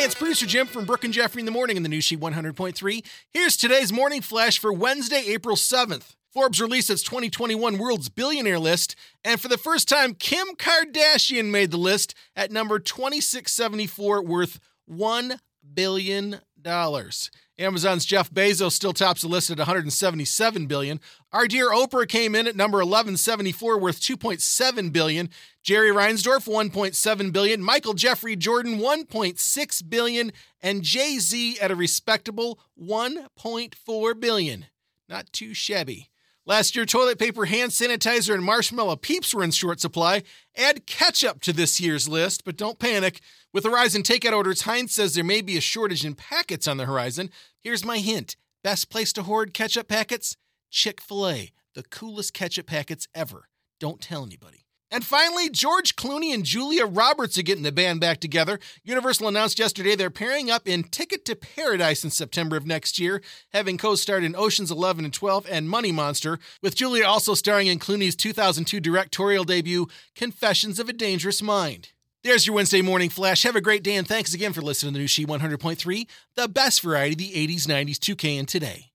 Hey, it's producer Jim from Brooke and Jeffrey in the morning in the News Sheet 100.3. Here's today's morning flash for Wednesday, April 7th. Forbes released its 2021 World's Billionaire list, and for the first time, Kim Kardashian made the list at number 2674, worth $1 billion. Amazon's Jeff Bezos still tops the list at 177 billion. Our dear Oprah came in at number 1174 worth 2.7 billion. Jerry Reinsdorf 1.7 billion, Michael Jeffrey Jordan 1.6 billion and Jay-Z at a respectable 1.4 billion. Not too shabby. Last year, toilet paper, hand sanitizer, and marshmallow peeps were in short supply. Add ketchup to this year's list, but don't panic. With the rise in takeout orders, Heinz says there may be a shortage in packets on the horizon. Here's my hint best place to hoard ketchup packets? Chick fil A, the coolest ketchup packets ever. Don't tell anybody. And finally, George Clooney and Julia Roberts are getting the band back together. Universal announced yesterday they're pairing up in Ticket to Paradise in September of next year, having co starred in Oceans 11 and 12 and Money Monster, with Julia also starring in Clooney's 2002 directorial debut, Confessions of a Dangerous Mind. There's your Wednesday morning flash. Have a great day, and thanks again for listening to the new She 100.3, the best variety, of the 80s, 90s, 2K, and today.